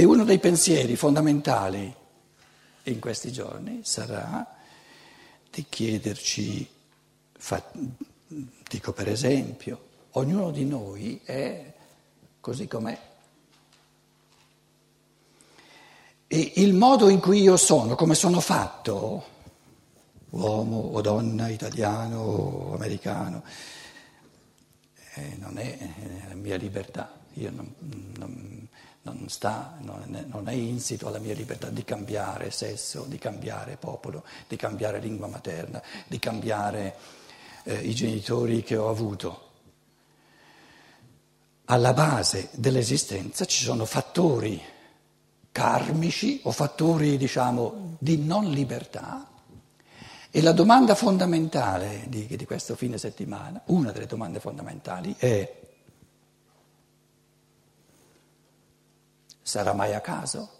E uno dei pensieri fondamentali in questi giorni sarà di chiederci, dico per esempio, ognuno di noi è così com'è. E il modo in cui io sono, come sono fatto, uomo o donna, italiano o americano, eh, non è la mia libertà. Io non, non, non, sta, non, è, non è insito alla mia libertà di cambiare sesso, di cambiare popolo, di cambiare lingua materna, di cambiare eh, i genitori che ho avuto. Alla base dell'esistenza ci sono fattori karmici o fattori, diciamo, di non libertà. E la domanda fondamentale di, di questo fine settimana, una delle domande fondamentali è Sarà mai a caso?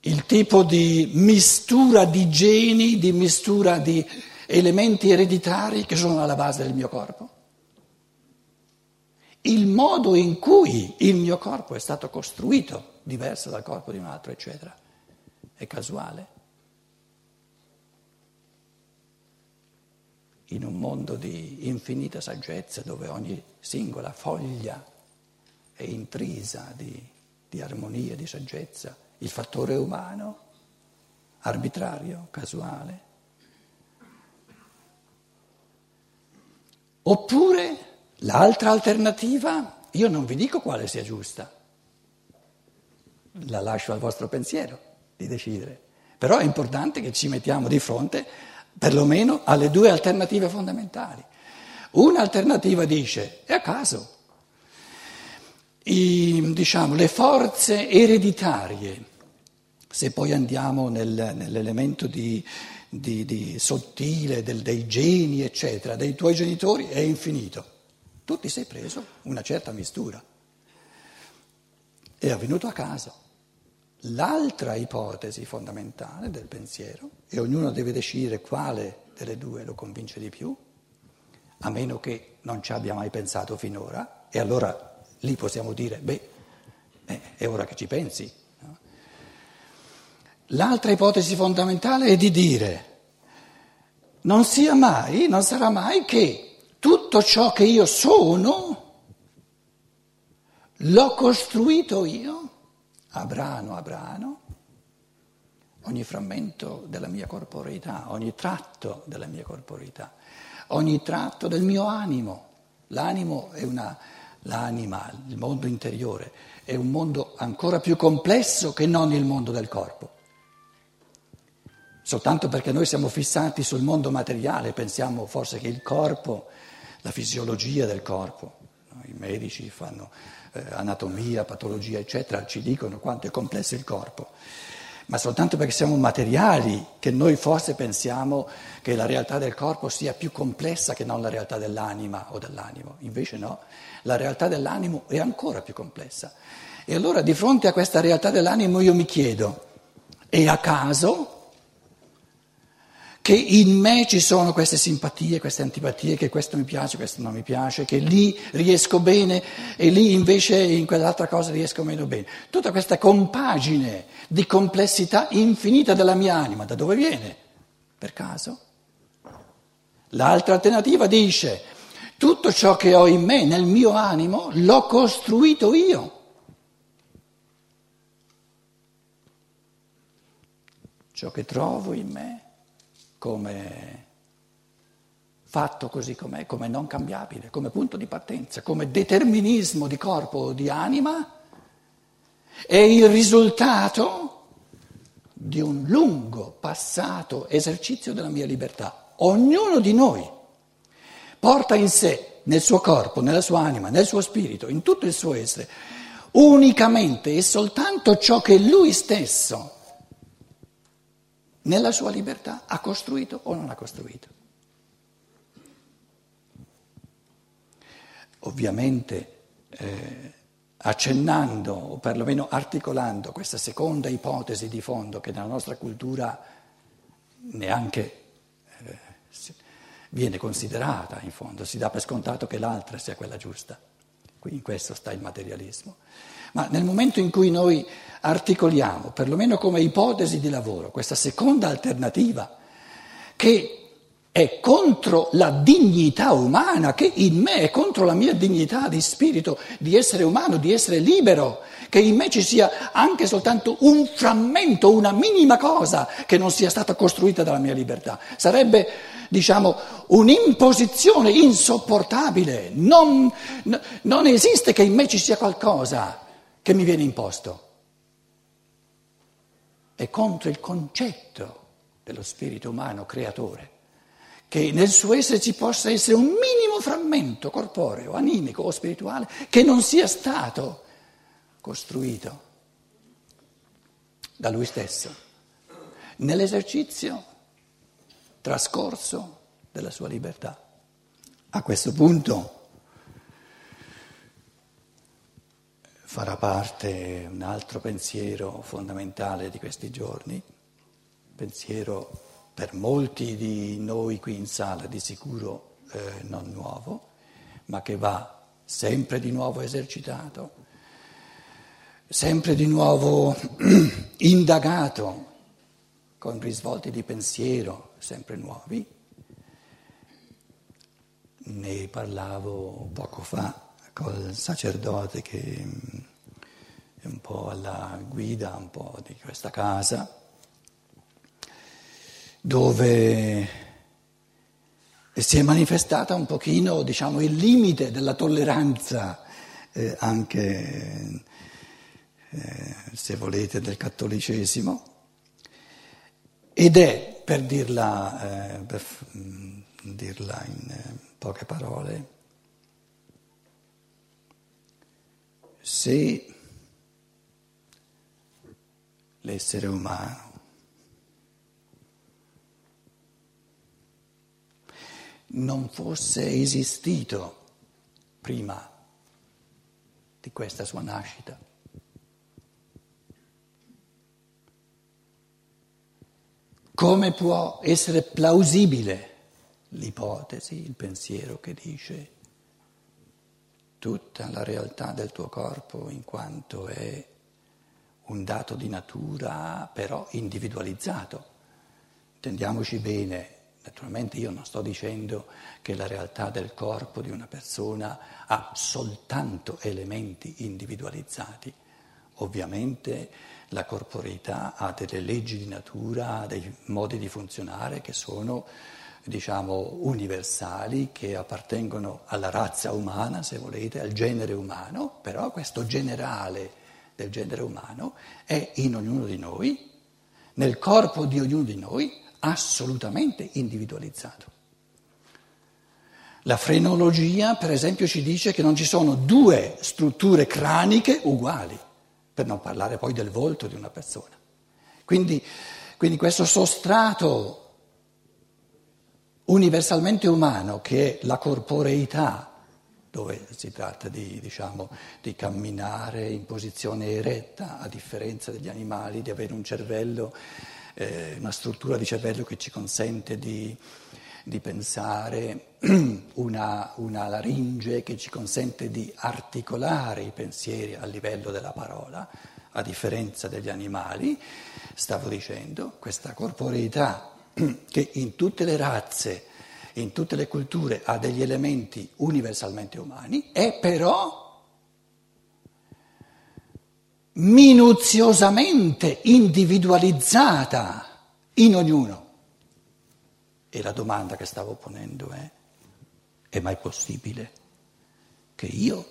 Il tipo di mistura di geni, di mistura di elementi ereditari che sono alla base del mio corpo? Il modo in cui il mio corpo è stato costruito, diverso dal corpo di un altro, eccetera, è casuale. In un mondo di infinita saggezza dove ogni singola foglia è intrisa di, di armonia, di saggezza, il fattore umano, arbitrario, casuale. Oppure l'altra alternativa, io non vi dico quale sia giusta, la lascio al vostro pensiero di decidere, però è importante che ci mettiamo di fronte perlomeno alle due alternative fondamentali. Un'alternativa dice, è a caso, i, diciamo, le forze ereditarie, se poi andiamo nel, nell'elemento di, di, di sottile del, dei geni, eccetera, dei tuoi genitori è infinito. Tu ti sei preso una certa mistura. È avvenuto a caso. L'altra ipotesi fondamentale del pensiero, e ognuno deve decidere quale delle due lo convince di più, a meno che non ci abbia mai pensato finora, e allora lì possiamo dire, beh, eh, è ora che ci pensi. L'altra ipotesi fondamentale è di dire, non sia mai, non sarà mai che tutto ciò che io sono l'ho costruito io, a brano a brano, ogni frammento della mia corporeità, ogni tratto della mia corporeità, ogni tratto del mio animo. L'animo è una l'anima, il mondo interiore, è un mondo ancora più complesso che non il mondo del corpo. Soltanto perché noi siamo fissati sul mondo materiale, pensiamo forse che il corpo, la fisiologia del corpo, i medici fanno eh, anatomia, patologia, eccetera, ci dicono quanto è complesso il corpo ma soltanto perché siamo materiali che noi forse pensiamo che la realtà del corpo sia più complessa che non la realtà dell'anima o dell'animo. Invece no, la realtà dell'animo è ancora più complessa. E allora di fronte a questa realtà dell'animo io mi chiedo, è a caso che in me ci sono queste simpatie, queste antipatie, che questo mi piace, questo non mi piace, che lì riesco bene e lì invece in quell'altra cosa riesco meno bene. Tutta questa compagine di complessità infinita della mia anima, da dove viene? Per caso? L'altra alternativa dice, tutto ciò che ho in me, nel mio animo, l'ho costruito io. Ciò che trovo in me come fatto così com'è, come non cambiabile, come punto di partenza, come determinismo di corpo o di anima, è il risultato di un lungo passato esercizio della mia libertà. Ognuno di noi porta in sé, nel suo corpo, nella sua anima, nel suo spirito, in tutto il suo essere, unicamente e soltanto ciò che lui stesso nella sua libertà ha costruito o non ha costruito. Ovviamente eh, accennando o perlomeno articolando questa seconda ipotesi di fondo che nella nostra cultura neanche viene considerata in fondo, si dà per scontato che l'altra sia quella giusta. in questo sta il materialismo. Ma nel momento in cui noi articoliamo, perlomeno come ipotesi di lavoro, questa seconda alternativa, che è contro la dignità umana, che in me è contro la mia dignità di spirito, di essere umano, di essere libero, che in me ci sia anche soltanto un frammento, una minima cosa che non sia stata costruita dalla mia libertà. Sarebbe, diciamo, un'imposizione insopportabile. Non, non esiste che in me ci sia qualcosa che mi viene imposto. È contro il concetto dello spirito umano creatore che nel suo essere ci possa essere un minimo frammento corporeo, animico o spirituale che non sia stato costruito da lui stesso nell'esercizio trascorso della sua libertà. A questo punto farà parte un altro pensiero fondamentale di questi giorni, pensiero per molti di noi qui in sala di sicuro eh, non nuovo, ma che va sempre di nuovo esercitato, sempre di nuovo indagato con risvolti di pensiero sempre nuovi. Ne parlavo poco fa col sacerdote che mm, è un po' alla guida un po' di questa casa dove si è manifestata un pochino, diciamo, il limite della tolleranza eh, anche, eh, se volete, del cattolicesimo ed è, per dirla, eh, per mm, dirla in eh, poche parole, se l'essere umano non fosse esistito prima di questa sua nascita. Come può essere plausibile l'ipotesi, il pensiero che dice tutta la realtà del tuo corpo in quanto è un dato di natura però individualizzato? Intendiamoci bene, Naturalmente io non sto dicendo che la realtà del corpo di una persona ha soltanto elementi individualizzati. Ovviamente la corporeità ha delle leggi di natura, dei modi di funzionare che sono, diciamo, universali, che appartengono alla razza umana, se volete, al genere umano, però questo generale del genere umano è in ognuno di noi, nel corpo di ognuno di noi, assolutamente individualizzato. La frenologia, per esempio, ci dice che non ci sono due strutture craniche uguali, per non parlare poi del volto di una persona. Quindi, quindi questo sostrato universalmente umano che è la corporeità, dove si tratta di, diciamo, di camminare in posizione eretta, a differenza degli animali, di avere un cervello eh, una struttura di cervello che ci consente di, di pensare, una, una laringe che ci consente di articolare i pensieri a livello della parola, a differenza degli animali, stavo dicendo, questa corporeità che in tutte le razze, in tutte le culture ha degli elementi universalmente umani, è però minuziosamente individualizzata in ognuno. E la domanda che stavo ponendo è, è mai possibile che io,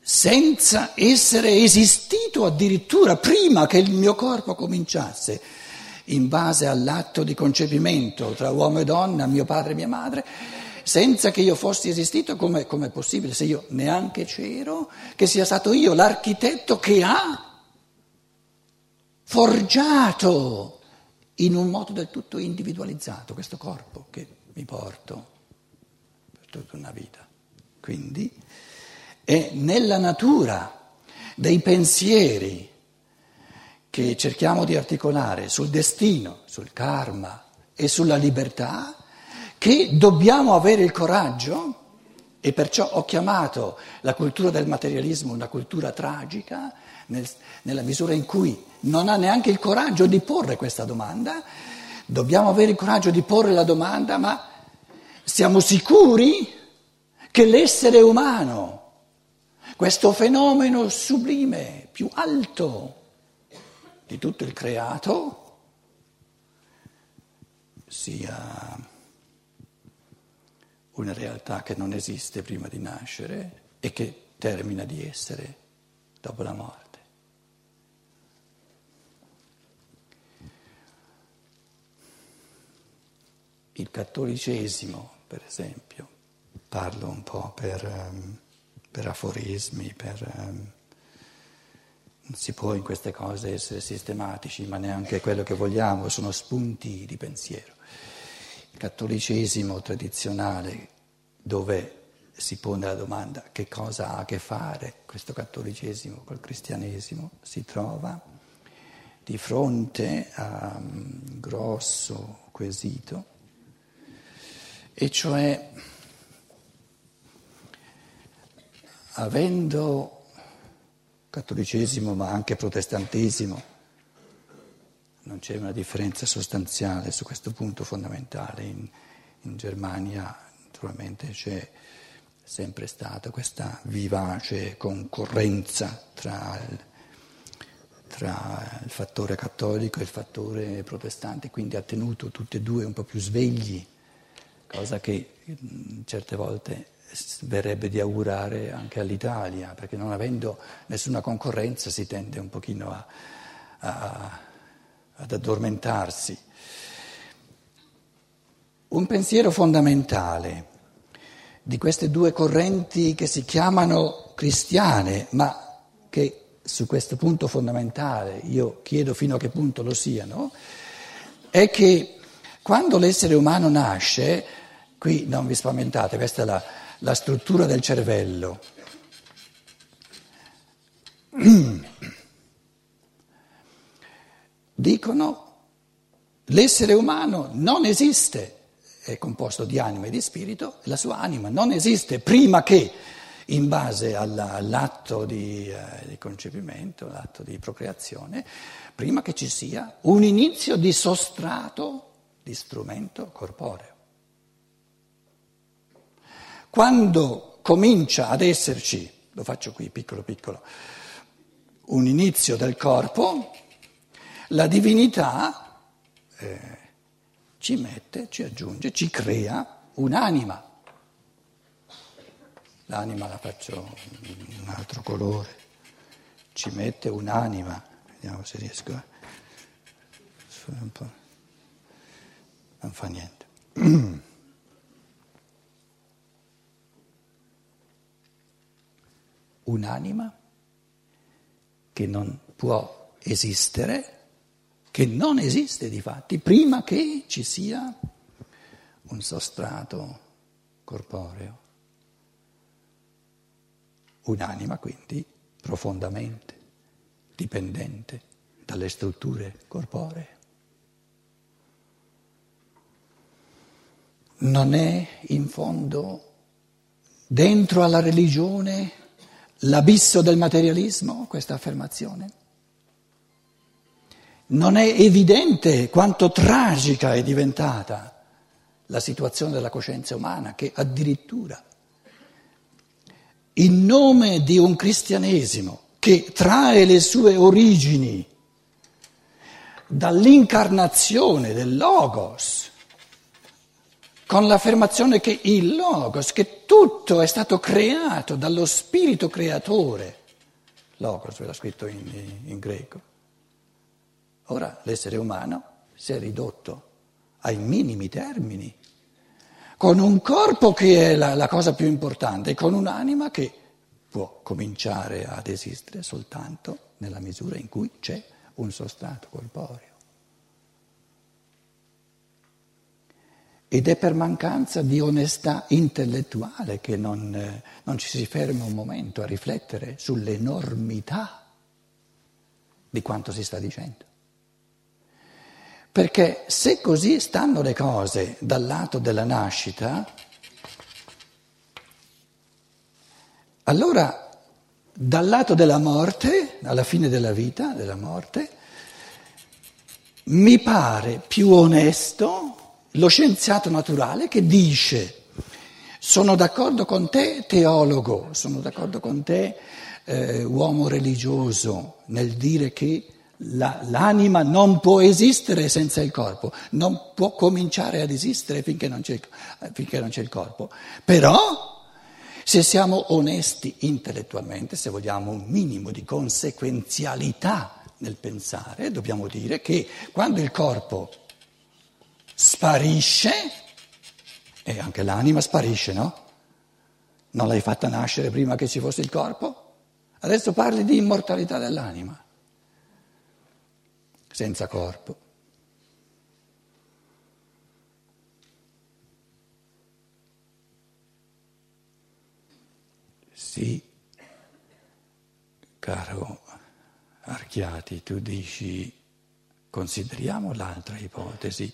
senza essere esistito addirittura prima che il mio corpo cominciasse, in base all'atto di concepimento tra uomo e donna, mio padre e mia madre, senza che io fossi esistito, come è possibile, se io neanche c'ero, che sia stato io l'architetto che ha forgiato in un modo del tutto individualizzato questo corpo che mi porto per tutta una vita. Quindi è nella natura dei pensieri che cerchiamo di articolare sul destino, sul karma e sulla libertà che dobbiamo avere il coraggio E perciò ho chiamato la cultura del materialismo una cultura tragica, nel, nella misura in cui non ha neanche il coraggio di porre questa domanda. Dobbiamo avere il coraggio di porre la domanda, ma siamo sicuri che l'essere umano, questo fenomeno sublime, più alto di tutto il creato, sia una realtà che non esiste prima di nascere e che termina di essere dopo la morte. Il cattolicesimo, per esempio, parlo un po' per, um, per aforismi, per, um, non si può in queste cose essere sistematici, ma neanche quello che vogliamo, sono spunti di pensiero. Cattolicesimo tradizionale dove si pone la domanda che cosa ha a che fare questo cattolicesimo col cristianesimo, si trova di fronte a un grosso quesito, e cioè avendo cattolicesimo ma anche protestantesimo non c'è una differenza sostanziale su questo punto fondamentale. In, in Germania naturalmente c'è sempre stata questa vivace concorrenza tra il, tra il fattore cattolico e il fattore protestante, quindi ha tenuto tutti e due un po' più svegli, cosa che certe volte verrebbe di augurare anche all'Italia, perché non avendo nessuna concorrenza si tende un pochino a, a ad addormentarsi. Un pensiero fondamentale di queste due correnti che si chiamano cristiane, ma che su questo punto fondamentale io chiedo fino a che punto lo siano, è che quando l'essere umano nasce, qui non vi spaventate, questa è la, la struttura del cervello. dicono l'essere umano non esiste, è composto di anima e di spirito, la sua anima non esiste prima che, in base alla, all'atto di, eh, di concepimento, l'atto di procreazione, prima che ci sia un inizio di sostrato di strumento corporeo. Quando comincia ad esserci, lo faccio qui piccolo piccolo, un inizio del corpo, la divinità eh, ci mette, ci aggiunge, ci crea un'anima. L'anima la faccio in un altro colore, ci mette un'anima, vediamo se riesco a... Un po'. Non fa niente. Un'anima che non può esistere che non esiste di fatti prima che ci sia un sostrato corporeo. Un'anima quindi profondamente dipendente dalle strutture corporee. Non è in fondo dentro alla religione l'abisso del materialismo questa affermazione? non è evidente quanto tragica è diventata la situazione della coscienza umana, che addirittura in nome di un cristianesimo che trae le sue origini dall'incarnazione del Logos, con l'affermazione che il Logos, che tutto è stato creato dallo Spirito creatore, Logos ve l'ha scritto in, in greco, Ora l'essere umano si è ridotto ai minimi termini, con un corpo che è la, la cosa più importante, con un'anima che può cominciare ad esistere soltanto nella misura in cui c'è un sostrato corporeo. Ed è per mancanza di onestà intellettuale che non, eh, non ci si ferma un momento a riflettere sull'enormità di quanto si sta dicendo. Perché se così stanno le cose dal lato della nascita, Allora, dal lato della morte, alla fine della vita, della morte, mi pare più onesto lo scienziato naturale che dice sono d'accordo con te teologo, sono d'accordo con te eh, uomo religioso nel dire che la, l'anima non può esistere senza il corpo, non può cominciare ad esistere finché non c'è, finché non c'è il corpo. Però se siamo onesti intellettualmente, se vogliamo un minimo di conseguenzialità nel pensare, dobbiamo dire che quando il corpo sparisce, e anche l'anima sparisce, no? Non l'hai fatta nascere prima che ci fosse il corpo? Adesso parli di immortalità dell'anima, senza corpo. Sì, caro Archiati, tu dici, consideriamo l'altra ipotesi,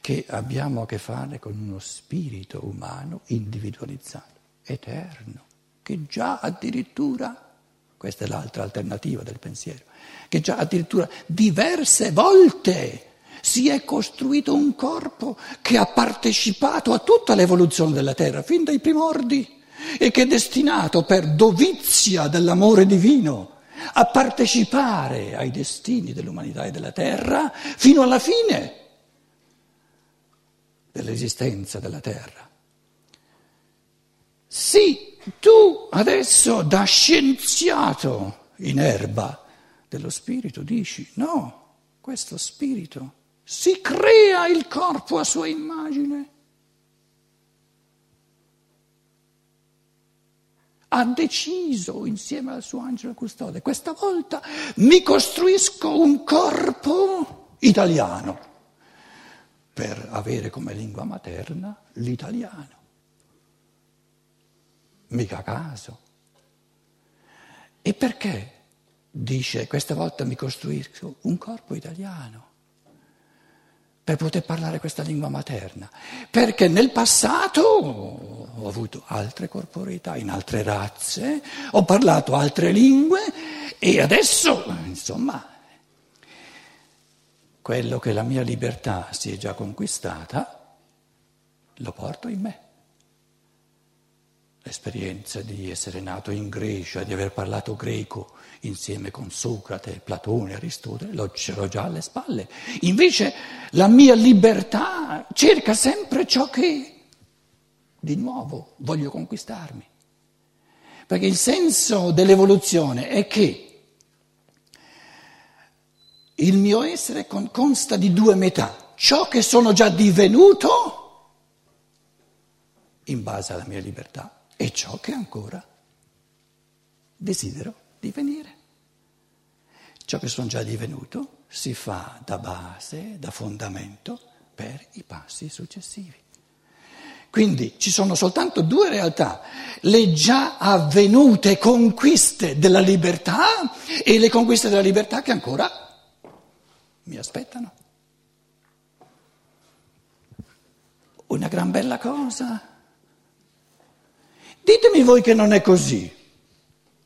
che abbiamo a che fare con uno spirito umano individualizzato, eterno, che già addirittura, questa è l'altra alternativa del pensiero, che già addirittura diverse volte si è costruito un corpo che ha partecipato a tutta l'evoluzione della Terra, fin dai primordi, e che è destinato per dovizia dell'amore divino a partecipare ai destini dell'umanità e della terra fino alla fine dell'esistenza della terra. Sì, tu adesso da scienziato in erba dello spirito dici no, questo spirito si crea il corpo a sua immagine. ha deciso insieme al suo angelo custode, questa volta mi costruisco un corpo italiano per avere come lingua materna l'italiano. Mica caso. E perché dice questa volta mi costruisco un corpo italiano? per poter parlare questa lingua materna, perché nel passato ho avuto altre corporeità in altre razze, ho parlato altre lingue e adesso, insomma, quello che la mia libertà si è già conquistata, lo porto in me. L'esperienza di essere nato in Grecia, di aver parlato greco insieme con Socrate, Platone, Aristotele, lo ce l'ho già alle spalle. Invece la mia libertà cerca sempre ciò che di nuovo voglio conquistarmi. Perché il senso dell'evoluzione è che il mio essere consta di due metà, ciò che sono già divenuto in base alla mia libertà e ciò che ancora desidero divenire. Ciò che sono già divenuto si fa da base, da fondamento per i passi successivi. Quindi ci sono soltanto due realtà, le già avvenute conquiste della libertà e le conquiste della libertà che ancora mi aspettano. Una gran bella cosa. Ditemi voi che non è così.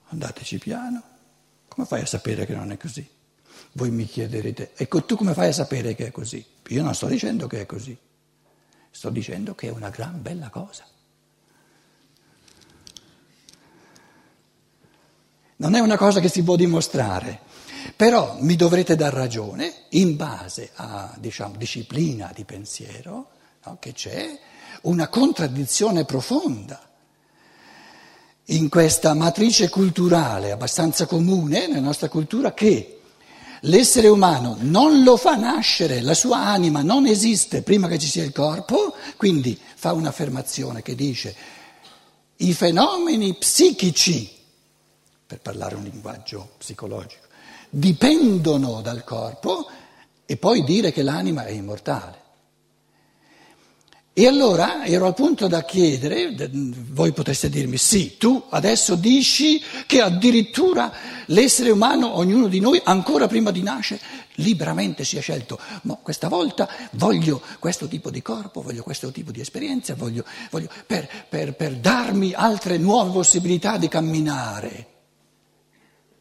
Andateci piano. Come fai a sapere che non è così? Voi mi chiederete, ecco tu come fai a sapere che è così? Io non sto dicendo che è così, sto dicendo che è una gran bella cosa. Non è una cosa che si può dimostrare, però mi dovrete dar ragione in base a diciamo, disciplina di pensiero no, che c'è una contraddizione profonda. In questa matrice culturale abbastanza comune nella nostra cultura che l'essere umano non lo fa nascere, la sua anima non esiste prima che ci sia il corpo, quindi fa un'affermazione che dice i fenomeni psichici, per parlare un linguaggio psicologico, dipendono dal corpo e poi dire che l'anima è immortale. E allora ero al punto da chiedere, voi poteste dirmi sì, tu adesso dici che addirittura l'essere umano, ognuno di noi, ancora prima di nascere, liberamente si è scelto, ma questa volta voglio questo tipo di corpo, voglio questo tipo di esperienza, voglio, voglio per, per, per darmi altre nuove possibilità di camminare.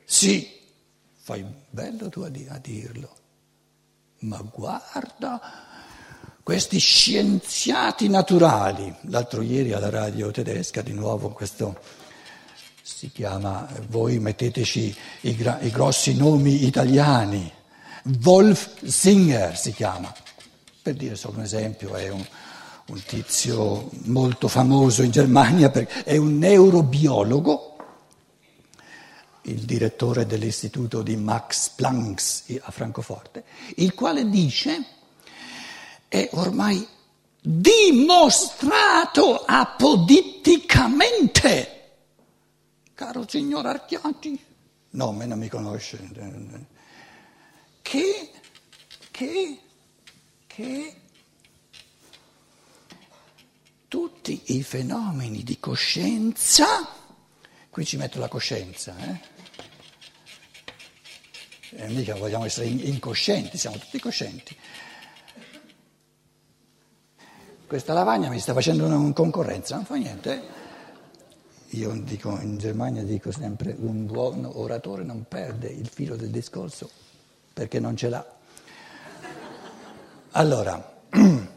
Sì, fai bello tu a, dirlo, ma guarda questi scienziati naturali, l'altro ieri alla radio tedesca di nuovo questo si chiama, voi metteteci i, i grossi nomi italiani, Wolf Singer si chiama, per dire solo un esempio, è un, un tizio molto famoso in Germania, è un neurobiologo, il direttore dell'istituto di Max Planck a Francoforte, il quale dice è ormai dimostrato apoditticamente, caro signor Archiati, no, me non mi conosce, che, che, che tutti i fenomeni di coscienza, qui ci metto la coscienza, eh? E mica vogliamo essere incoscienti, siamo tutti coscienti. Questa lavagna mi sta facendo una concorrenza, non fa niente. Io dico, in Germania dico sempre, un buon oratore non perde il filo del discorso perché non ce l'ha. Allora,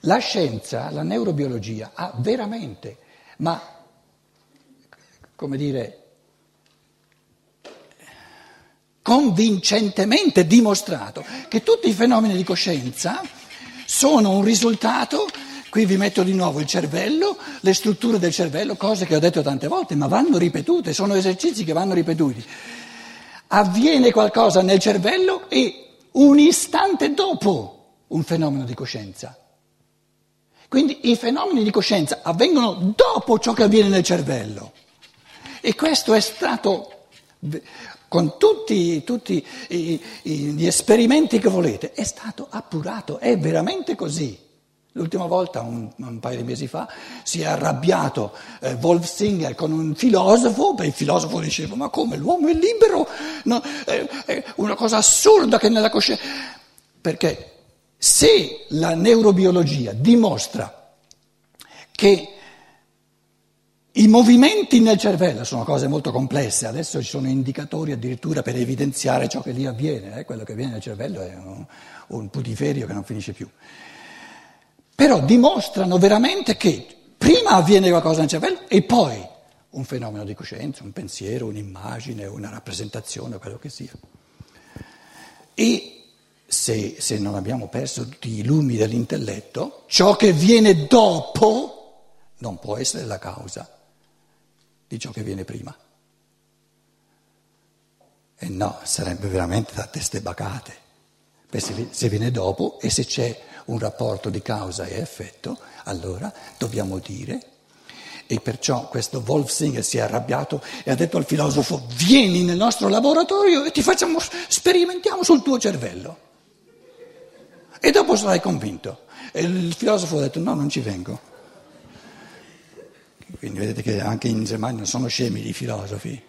la scienza, la neurobiologia ha veramente, ma come dire, convincentemente dimostrato che tutti i fenomeni di coscienza sono un risultato, qui vi metto di nuovo il cervello, le strutture del cervello, cose che ho detto tante volte, ma vanno ripetute, sono esercizi che vanno ripetuti. Avviene qualcosa nel cervello e un istante dopo un fenomeno di coscienza. Quindi i fenomeni di coscienza avvengono dopo ciò che avviene nel cervello. E questo è stato con tutti, tutti i, i, gli esperimenti che volete, è stato appurato, è veramente così. L'ultima volta, un, un, paio di mesi fa, si è arrabbiato eh, Wolf Singer con un filosofo, beh, il filosofo diceva, ma come, l'uomo è libero? No, è, è una cosa assurda che nella coscienza... Perché se la neurobiologia dimostra che i movimenti nel cervello sono cose molto complesse, adesso ci sono indicatori addirittura per evidenziare ciò che lì avviene, eh? quello che avviene nel cervello è un, un putiferio che non finisce più. Però dimostrano veramente che prima avviene qualcosa nel cervello e poi un fenomeno di coscienza, un pensiero, un'immagine, una rappresentazione, quello che sia. E se, se non abbiamo perso tutti i lumi dell'intelletto, ciò che viene dopo non può essere la causa di ciò che viene prima. E no, sarebbe veramente da teste bacate. Se viene dopo e se c'è un rapporto di causa e effetto, allora dobbiamo dire, e perciò questo Wolf Singer si è arrabbiato e ha detto al filosofo, vieni nel nostro laboratorio e ti facciamo, sperimentiamo sul tuo cervello. E dopo sarai convinto. E il filosofo ha detto, no, non ci vengo. Quindi vedete che anche in Germania non sono scemi i filosofi.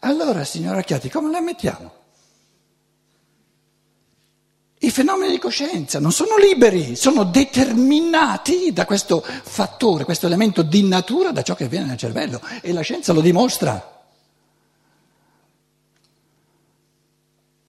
Allora, signora Archiati, come la mettiamo? I fenomeni di coscienza non sono liberi, sono determinati da questo fattore, questo elemento di natura, da ciò che avviene nel cervello e la scienza lo dimostra.